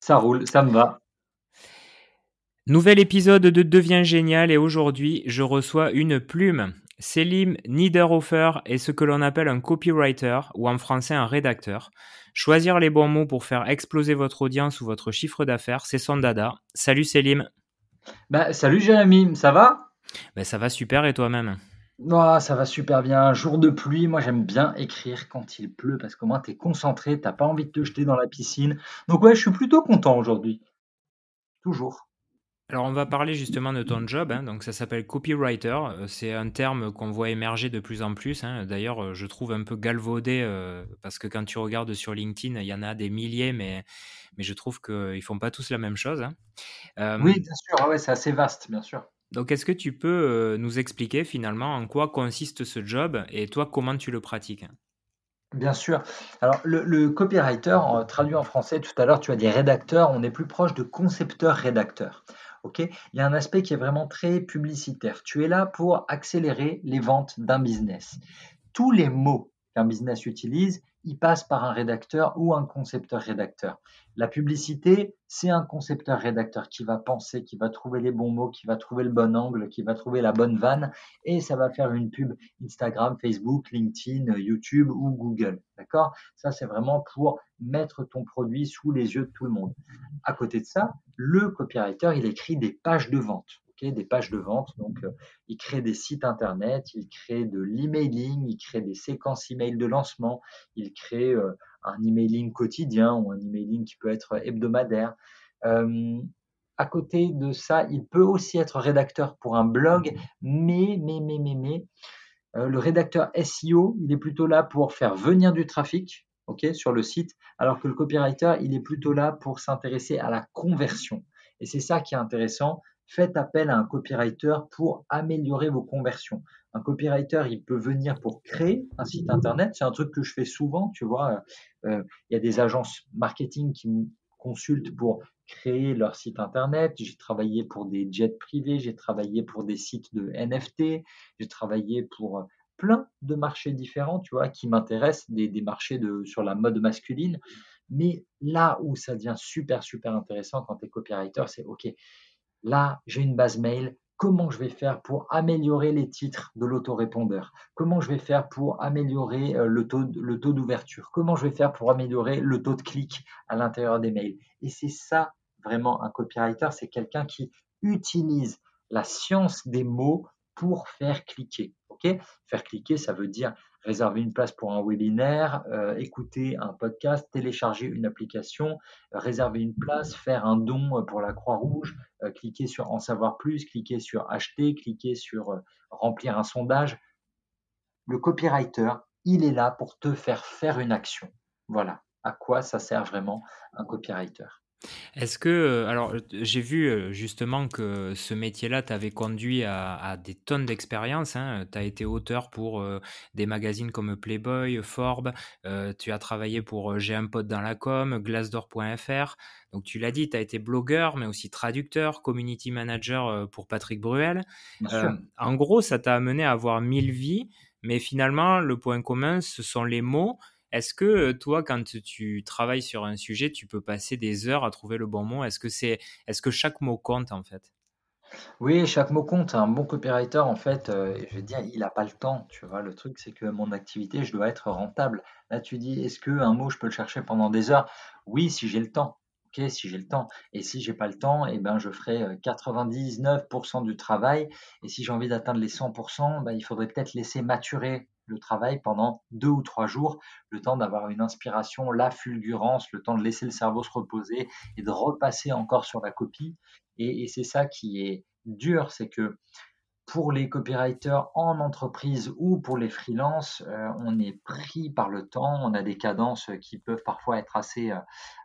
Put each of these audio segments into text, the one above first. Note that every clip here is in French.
Ça roule, ça me va. Nouvel épisode de Devient Génial et aujourd'hui je reçois une plume. Selim Niederhofer est ce que l'on appelle un copywriter ou en français un rédacteur. Choisir les bons mots pour faire exploser votre audience ou votre chiffre d'affaires, c'est son dada. Salut Selim. Bah, salut Jérémy, ça va? Ben, Ça va super et toi-même? Oh, Ça va super bien. Jour de pluie, moi j'aime bien écrire quand il pleut parce qu'au moins tu es concentré, t'as pas envie de te jeter dans la piscine. Donc ouais, je suis plutôt content aujourd'hui. Toujours. Alors on va parler justement de ton job, hein. donc ça s'appelle copywriter, euh, c'est un terme qu'on voit émerger de plus en plus, hein. d'ailleurs euh, je trouve un peu galvaudé euh, parce que quand tu regardes sur LinkedIn, il y en a des milliers, mais, mais je trouve qu'ils ne font pas tous la même chose. Hein. oui, bien sûr, ouais, c'est assez vaste, bien sûr. Donc est-ce que tu peux nous expliquer finalement en quoi consiste ce job et toi comment tu le pratiques? Bien sûr. Alors, le, copywriter, traduit en français, tout à l'heure, tu as dit rédacteur, on est plus proche de concepteur-rédacteur. Il y a un aspect qui est vraiment très publicitaire. Tu es là pour accélérer les ventes d'un business. Tous les mots qu'un business utilise, ils passent par un rédacteur ou un concepteur-rédacteur. La publicité, c'est un concepteur-rédacteur qui va penser, qui va trouver les bons mots, qui va trouver le bon angle, qui va trouver la bonne vanne, et ça va faire une pub Instagram, Facebook, LinkedIn, YouTube ou Google. D'accord? Ça, c'est vraiment pour mettre ton produit sous les yeux de tout le monde. À côté de ça, le copywriter, il écrit des pages de vente des pages de vente. Donc, euh, il crée des sites internet, il crée de l'emailing, il crée des séquences email de lancement, il crée euh, un emailing quotidien ou un emailing qui peut être hebdomadaire. Euh, à côté de ça, il peut aussi être rédacteur pour un blog, mais, mais, mais, mais, mais, le rédacteur SEO, il est plutôt là pour faire venir du trafic, sur le site, alors que le copywriter, il est plutôt là pour s'intéresser à la conversion. Et c'est ça qui est intéressant, faites appel à un copywriter pour améliorer vos conversions. Un copywriter, il peut venir pour créer un site internet. C'est un truc que je fais souvent, tu vois. Euh, il y a des agences marketing qui me consultent pour créer leur site internet. J'ai travaillé pour des jets privés, j'ai travaillé pour des sites de NFT, j'ai travaillé pour plein de marchés différents, tu vois, qui m'intéressent, des, des, marchés de, sur la mode masculine. Mais là où ça devient super, super intéressant quand tu es copywriter, c'est OK, Là, j'ai une base mail. Comment je vais faire pour améliorer les titres de l'autorépondeur? Comment je vais faire pour améliorer euh, le taux, d'ouverture? Comment je vais faire pour améliorer le taux de clic à l'intérieur des mails? Et c'est ça vraiment un copywriter, c'est quelqu'un qui utilise la science des mots pour faire cliquer. Ok? Faire cliquer, ça veut dire réserver une place pour un webinaire, euh, écouter un podcast, télécharger une application, réserver une place, faire un don pour la Croix-Rouge, euh, cliquer sur en savoir plus, cliquer sur acheter, cliquer sur euh, remplir un sondage. Le copywriter, il est là pour te faire faire une action. Voilà à quoi ça sert vraiment un copywriter? Est-ce que, euh, alors j'ai vu euh, justement que ce métier-là t'avait conduit à, des tonnes d'expérience. Hein. Tu as été auteur pour euh, des magazines comme Playboy, Forbes, tu as travaillé pour J'ai un pote dans la com, Glassdoor.fr. Donc tu l'as dit, tu as été blogueur, mais aussi traducteur, community manager pour Patrick Bruel. en gros, ça t'a amené à avoir mille vies, mais finalement, le point commun, ce sont les mots. Est-ce que toi, quand tu travailles sur un sujet, tu peux passer des heures à trouver le bon mot? Est-ce que c'est, est-ce que chaque mot compte en fait? Oui, chaque mot compte. Un bon copywriter, en fait, je veux dire, il n'a pas le temps. Tu vois, le truc, c'est que mon activité, je dois être rentable. Là, tu dis, est-ce que un mot, je peux le chercher pendant des heures? Oui, si j'ai le temps. Ok, si j'ai le. Et si j'ai pas le temps, eh ben, je ferai 99% du travail. Et si j'ai envie d'atteindre les 100%, ben, il faudrait peut-être laisser maturer le travail pendant deux ou trois jours, le temps d'avoir une inspiration, la fulgurance, le temps de laisser le cerveau se reposer et de repasser encore sur la copie. Et, c'est ça qui est dur, c'est que pour les copywriters en entreprise ou pour les freelances, euh, on est pris par le temps, on a des cadences qui peuvent parfois être assez, euh,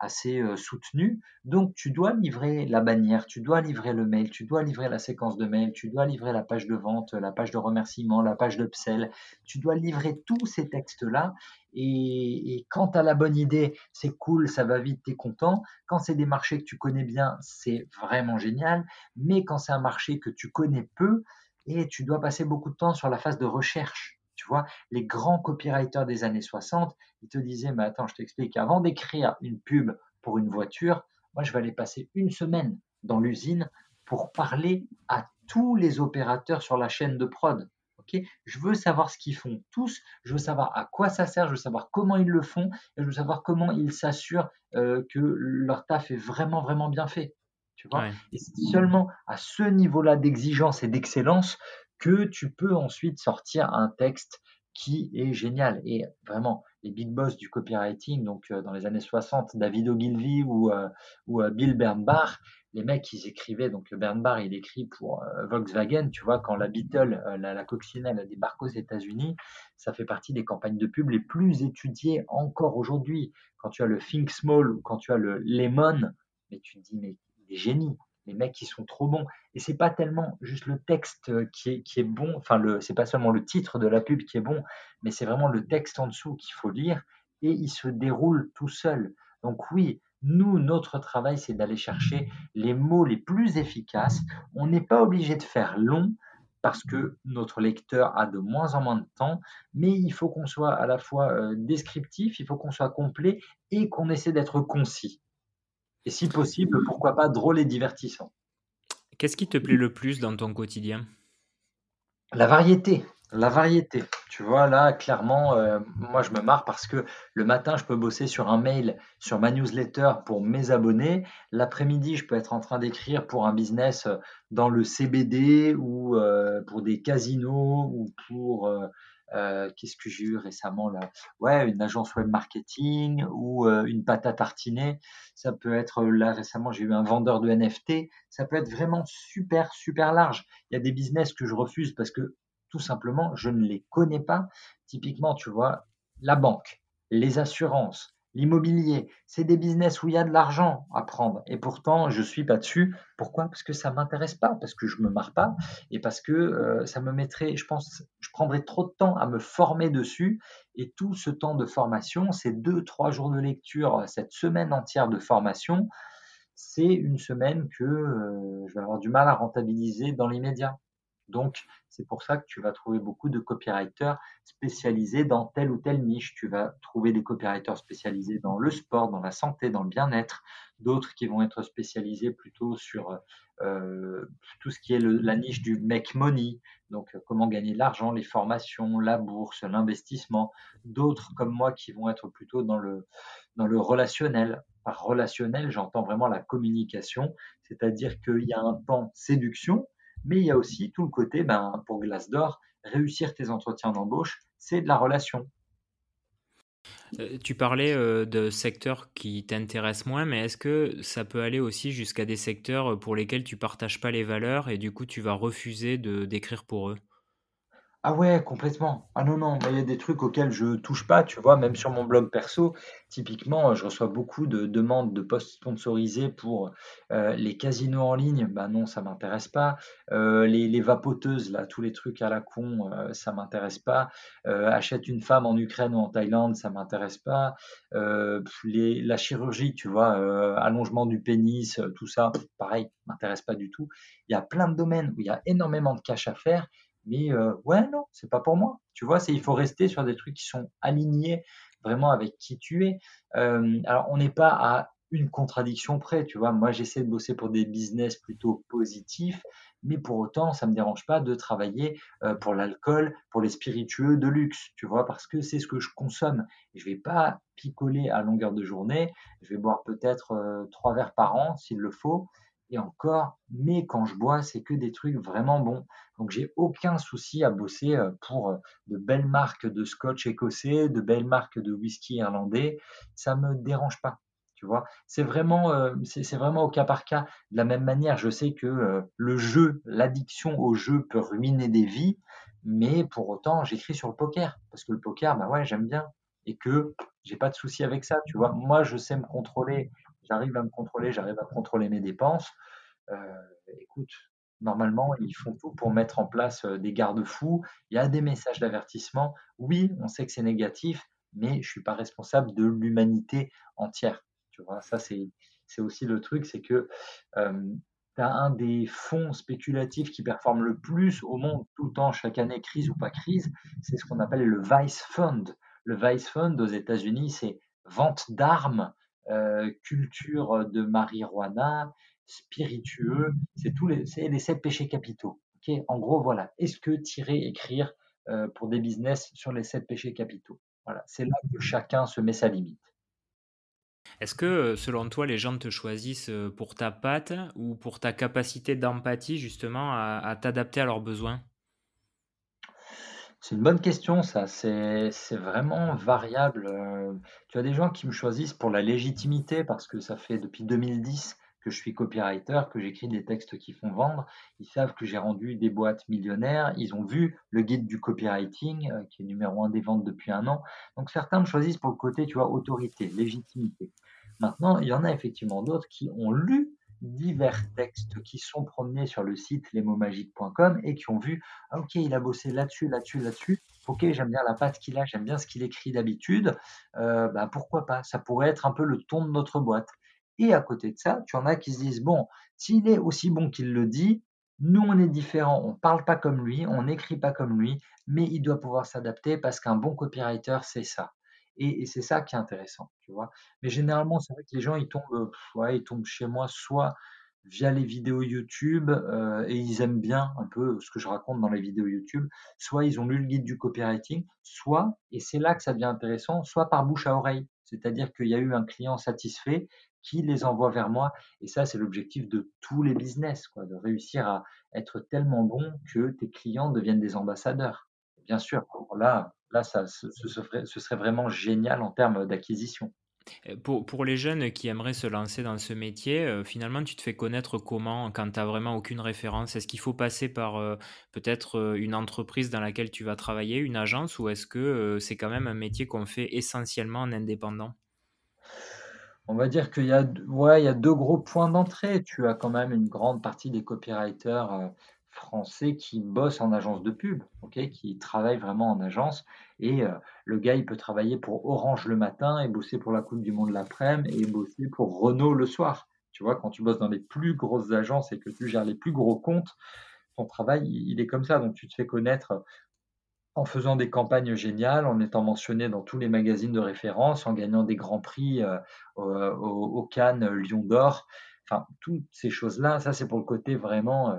assez euh, soutenues. Donc, tu dois livrer la bannière, tu dois livrer le mail, tu dois livrer la séquence de mail, tu dois livrer la page de vente, la page de remerciement, la page d'upsell. Tu dois livrer tous ces textes-là. Et, et, quand tu as la bonne idée, c'est cool, ça va vite, tu es content. Quand c'est des marchés que tu connais bien, c'est vraiment génial. Mais quand c'est un marché que tu connais peu, et tu dois passer beaucoup de temps sur la phase de recherche. Tu vois, les grands copywriters des années 60, ils te disaient, mais attends, je t'explique, avant d'écrire une pub pour une voiture, Moi, je vais aller passer une semaine dans l'usine pour parler à tous les opérateurs sur la chaîne de prod. ok? Je veux savoir ce qu'ils font tous, je veux savoir à quoi ça sert, je veux savoir comment ils le font, et je veux savoir comment ils s'assurent euh, que leur taf est vraiment, vraiment bien fait. Tu vois Et c'est seulement à ce niveau-là d'exigence et d'excellence que tu peux ensuite sortir un texte qui est génial. Et vraiment, les big boss du copywriting, donc euh, dans les années 60, David Ogilvy ou, euh, ou euh, Bill Bernbach, les mecs, ils écrivaient, donc Bernbach, il écrit pour Volkswagen, tu vois, quand la Beetle, la, la, coccinelle débarque aux États-Unis, ça fait partie des campagnes de pub les plus étudiées encore aujourd'hui. Quand tu as le Think Small ou quand tu as le Lemon, mais tu te dis, mais des génies les mecs qui sont trop bons. Et c'est pas tellement juste le texte euh, qui est, qui est bon, enfin, le, c'est pas seulement le titre de la pub qui est bon, mais c'est vraiment le texte en dessous qu'il faut lire et il se déroule tout seul. Donc, oui, nous, notre travail, c'est d'aller chercher les mots les plus efficaces. On n'est pas obligé de faire long parce que notre lecteur a de moins en moins de temps, mais il faut qu'on soit à la fois euh, descriptif, il faut qu'on soit complet et qu'on essaie d'être concis. Et si possible, pourquoi pas drôle et divertissant. Qu'est-ce qui te plaît le plus dans ton quotidien? La variété. La variété. Tu vois, là, clairement, euh, moi, je me marre parce que le matin, je peux bosser sur un mail, sur ma newsletter pour mes abonnés. L'après-midi, je peux être en train d'écrire pour un business dans le CBD ou euh, pour des casinos ou pour euh, euh, qu'est-ce que j'ai eu récemment là? Ouais, une agence web marketing ou euh, une pâte à tartiner. Ça peut être là récemment, j'ai eu un vendeur de NFT. Ça peut être vraiment super super large. Il y a des business que je refuse parce que tout simplement je ne les connais pas. Typiquement, tu vois, la banque, les assurances, L'immobilier, c'est des business où il y a de l'argent à prendre. Et pourtant, je suis pas dessus. Pourquoi? Parce que ça m'intéresse pas, parce que je me marre pas, et parce que euh, ça me mettrait, je pense, je prendrais trop de temps à me former dessus. Et tout ce temps de formation, ces deux, trois jours de lecture, cette semaine entière de formation, c'est une semaine que euh, je vais avoir du mal à rentabiliser dans l'immédiat. Donc, c'est pour ça que tu vas trouver beaucoup de copywriters spécialisés dans telle ou telle niche. Tu vas trouver des copywriters spécialisés dans le sport, dans la santé, dans le bien-être, d'autres qui vont être spécialisés plutôt sur euh, tout ce qui est la niche du make money, donc euh, comment gagner de l'argent, les formations, la bourse, l'investissement. D'autres comme moi qui vont être plutôt dans le, dans le relationnel. Par relationnel, j'entends vraiment la communication, c'est-à-dire qu'il y a un pan séduction, mais il y a aussi tout le côté, ben, pour Glassdoor, réussir tes entretiens d'embauche, c'est de la relation. Euh, tu parlais euh, de secteurs qui t'intéressent moins, mais est-ce que ça peut aller aussi jusqu'à des secteurs pour lesquels tu partages pas les valeurs et du coup tu vas refuser de d'écrire pour eux? Ah ouais, complètement. Ah non, non, il y a des trucs auxquels je touche pas, tu vois, même sur mon blog perso, typiquement, je reçois beaucoup de demandes de posts sponsorisés pour euh, les casinos en ligne. Bah non, ça m'intéresse pas. Euh, les, vapoteuses, là, tous les trucs à la con, euh, ça m'intéresse pas. achète une femme en Ukraine ou en Thaïlande, ça m'intéresse pas. les, la chirurgie, tu vois, allongement du pénis, tout ça, pareil, m'intéresse pas du tout. Il y a plein de domaines où il y a énormément de cash à faire mais euh, ouais, non, c'est pas pour moi. Tu vois, c'est il faut rester sur des trucs qui sont alignés vraiment avec qui tu es. Euh, alors, on n'est pas à une contradiction près, tu vois. Moi, j'essaie de bosser pour des business plutôt positifs, mais pour autant, ça me dérange pas de travailler euh, pour l'alcool, pour les spiritueux de luxe, tu vois, parce que c'est ce que je consomme. Je vais pas picoler à longueur de journée. Je vais boire peut-être trois verres par an s'il le faut et encore, mais quand je bois, c'est que des trucs vraiment bons. Donc j'ai aucun souci à bosser euh, pour euh, de belles marques de scotch écossais, de belles marques de whisky irlandais. Ça me dérange pas. Tu vois, c'est vraiment, euh, c'est vraiment au cas par cas. De la même manière, je sais que le jeu, l'addiction au jeu peut ruiner des vies, mais pour autant, j'écris sur le poker parce que le poker, bah ouais, j'aime bien et que j'ai pas de souci avec ça. Tu vois, moi, je sais me contrôler j'arrive à me contrôler, j'arrive à contrôler mes dépenses. Euh, écoute, normalement, ils font tout pour mettre en place euh, des garde-fous. Il y a des messages d'avertissement. Oui, on sait que c'est négatif, mais je ne suis pas responsable de l'humanité entière. Tu vois, ça, c'est, aussi le truc, c'est que euh, tu as un des fonds spéculatifs qui performe le plus au monde tout le temps, chaque année, crise ou pas crise, c'est ce qu'on appelle le Vice Fund. Le Vice Fund aux États-Unis, c'est vente d'armes culture de marijuana, spiritueux, c'est tous les, les sept péchés capitaux. Ok, en gros, voilà. Est-ce que tirer, écrire pour des business sur les sept péchés capitaux? C'est là que chacun se met sa limite. Est-ce que, selon toi, les gens te choisissent pour ta patte ou pour ta capacité d'empathie justement à, t'adapter à leurs besoins? C'est une bonne question, ça. C'est vraiment variable. tu as des gens qui me choisissent pour la légitimité parce que ça fait depuis 2010 que je suis copywriter, que j'écris des textes qui font vendre. Ils savent que j'ai rendu des boîtes millionnaires. Ils ont vu le guide du copywriting, qui est numéro un des ventes depuis un an. Donc certains me choisissent pour le côté, tu vois, autorité, légitimité. Maintenant, il y en a effectivement d'autres qui ont lu divers textes qui sont promenés sur le site lesmotsmagiques.com et qui ont vu ah, ok il a bossé là-dessus là-dessus là-dessus. Ok j'aime bien la patte qu'il a j'aime bien ce qu'il écrit d'habitude. Euh, bah, pourquoi pas? Ça pourrait être un peu le ton de notre boîte. Et à côté de ça tu en as qui se disent bon s'il est aussi bon qu'il le dit nous on est différents. On parle pas comme lui on n'écrit pas comme lui mais il doit pouvoir s'adapter parce qu'un bon copywriter c'est ça et, c'est ça qui est intéressant, tu vois. Mais généralement, c'est vrai que les gens, ils tombent, ils tombent chez moi soit via les vidéos YouTube et ils aiment bien un peu ce que je raconte dans les vidéos YouTube, soit ils ont lu le guide du copywriting, soit, et c'est là que ça devient intéressant, soit par bouche à oreille. C'est-à-dire qu'il y a eu un client satisfait qui les envoie vers moi. Et ça, c'est l'objectif de tous les business, quoi, de réussir à être tellement bon que tes clients deviennent des ambassadeurs. Bien sûr, là, là ça, ce, serait, vraiment génial en termes d'acquisition. Pour, pour, les jeunes qui aimeraient se lancer dans ce métier, euh, finalement, tu te fais connaître comment quand tu n'as vraiment aucune référence? Est-ce qu'il faut passer par euh, peut-être euh, une entreprise dans laquelle tu vas travailler, une agence, ou est-ce que c'est quand même un métier qu'on fait essentiellement en indépendant? On va dire qu'il y, a, ouais, il y a deux gros points d'entrée. Tu as quand même une grande partie des copywriters français qui bossent en agence de pub, qui travaillent vraiment en agence. Et euh, le gars, il peut travailler pour Orange le matin et bosser pour la Coupe du Monde l'après-midi et bosser pour Renault le soir. Tu vois, quand tu bosses dans les plus grosses agences et que tu gères les plus gros comptes, ton travail, il est comme ça. Donc, tu te fais connaître en faisant des campagnes géniales, en étant mentionné dans tous les magazines de référence, en gagnant des grands prix euh, au, au, Cannes, Lyon d'Or. Enfin, toutes ces choses-là, ça, c'est pour le côté vraiment. Euh,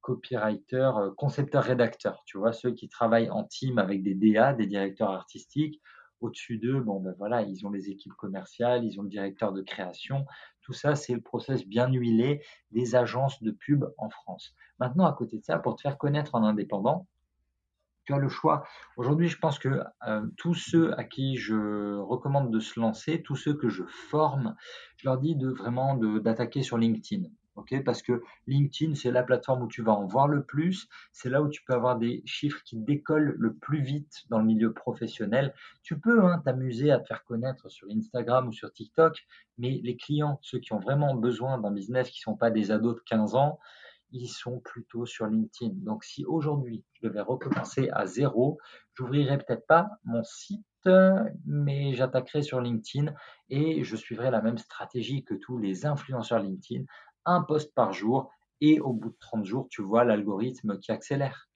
copywriter, concepteur, rédacteur. Tu vois, ceux qui travaillent en team avec des DA, des directeurs artistiques. Au-dessus d'eux, bon, ben voilà, ils ont les équipes commerciales, ils ont le directeur de création. Tout ça, c'est le process bien huilé des agences de pub en France. Maintenant, à côté de ça, pour te faire connaître en indépendant, tu as le choix. Aujourd'hui, je pense que tous ceux à qui je recommande de se lancer, tous ceux que je forme, je leur dis de vraiment d'attaquer sur LinkedIn parce que LinkedIn, c'est la plateforme où tu vas en voir le plus, c'est là où tu peux avoir des chiffres qui décollent le plus vite dans le milieu professionnel. Tu peux hein, t'amuser à te faire connaître sur Instagram ou sur TikTok, mais les clients, ceux qui ont vraiment besoin d'un business, qui ne sont pas des ados de 15 ans, ils sont plutôt sur LinkedIn. Donc si aujourd'hui je devais recommencer à zéro, j'ouvrirais peut-être pas mon site, mais j'attaquerai sur LinkedIn et je suivrai la même stratégie que tous les influenceurs LinkedIn, un post par jour et au bout de 30 jours, tu vois l'algorithme qui accélère.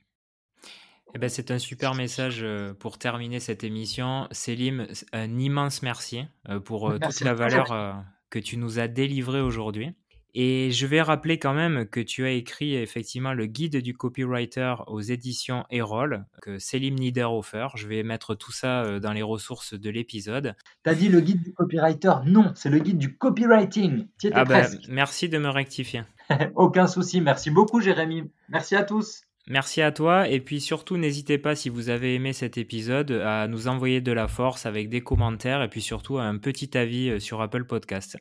Eh ben, c'est un super message euh, pour terminer cette émission. Célim, un immense merci euh, pour euh, toute la valeur que tu nous as délivrée aujourd'hui. Et je vais rappeler quand même que tu as écrit effectivement le guide du copywriter aux éditions Erol, que Selim Niederhofer. Je vais mettre tout ça euh, dans les ressources de l'épisode. Tu as dit le guide du copywriter? Non, c'est le guide du copywriting. Ah ben, merci de me rectifier. Aucun souci. Merci beaucoup, Jérémy. Merci à tous. Merci à toi et puis surtout n'hésitez pas si vous avez aimé cet épisode à nous envoyer de la force avec des commentaires et puis surtout un petit avis euh, sur Apple Podcast.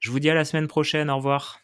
Je vous dis à la semaine prochaine, au revoir.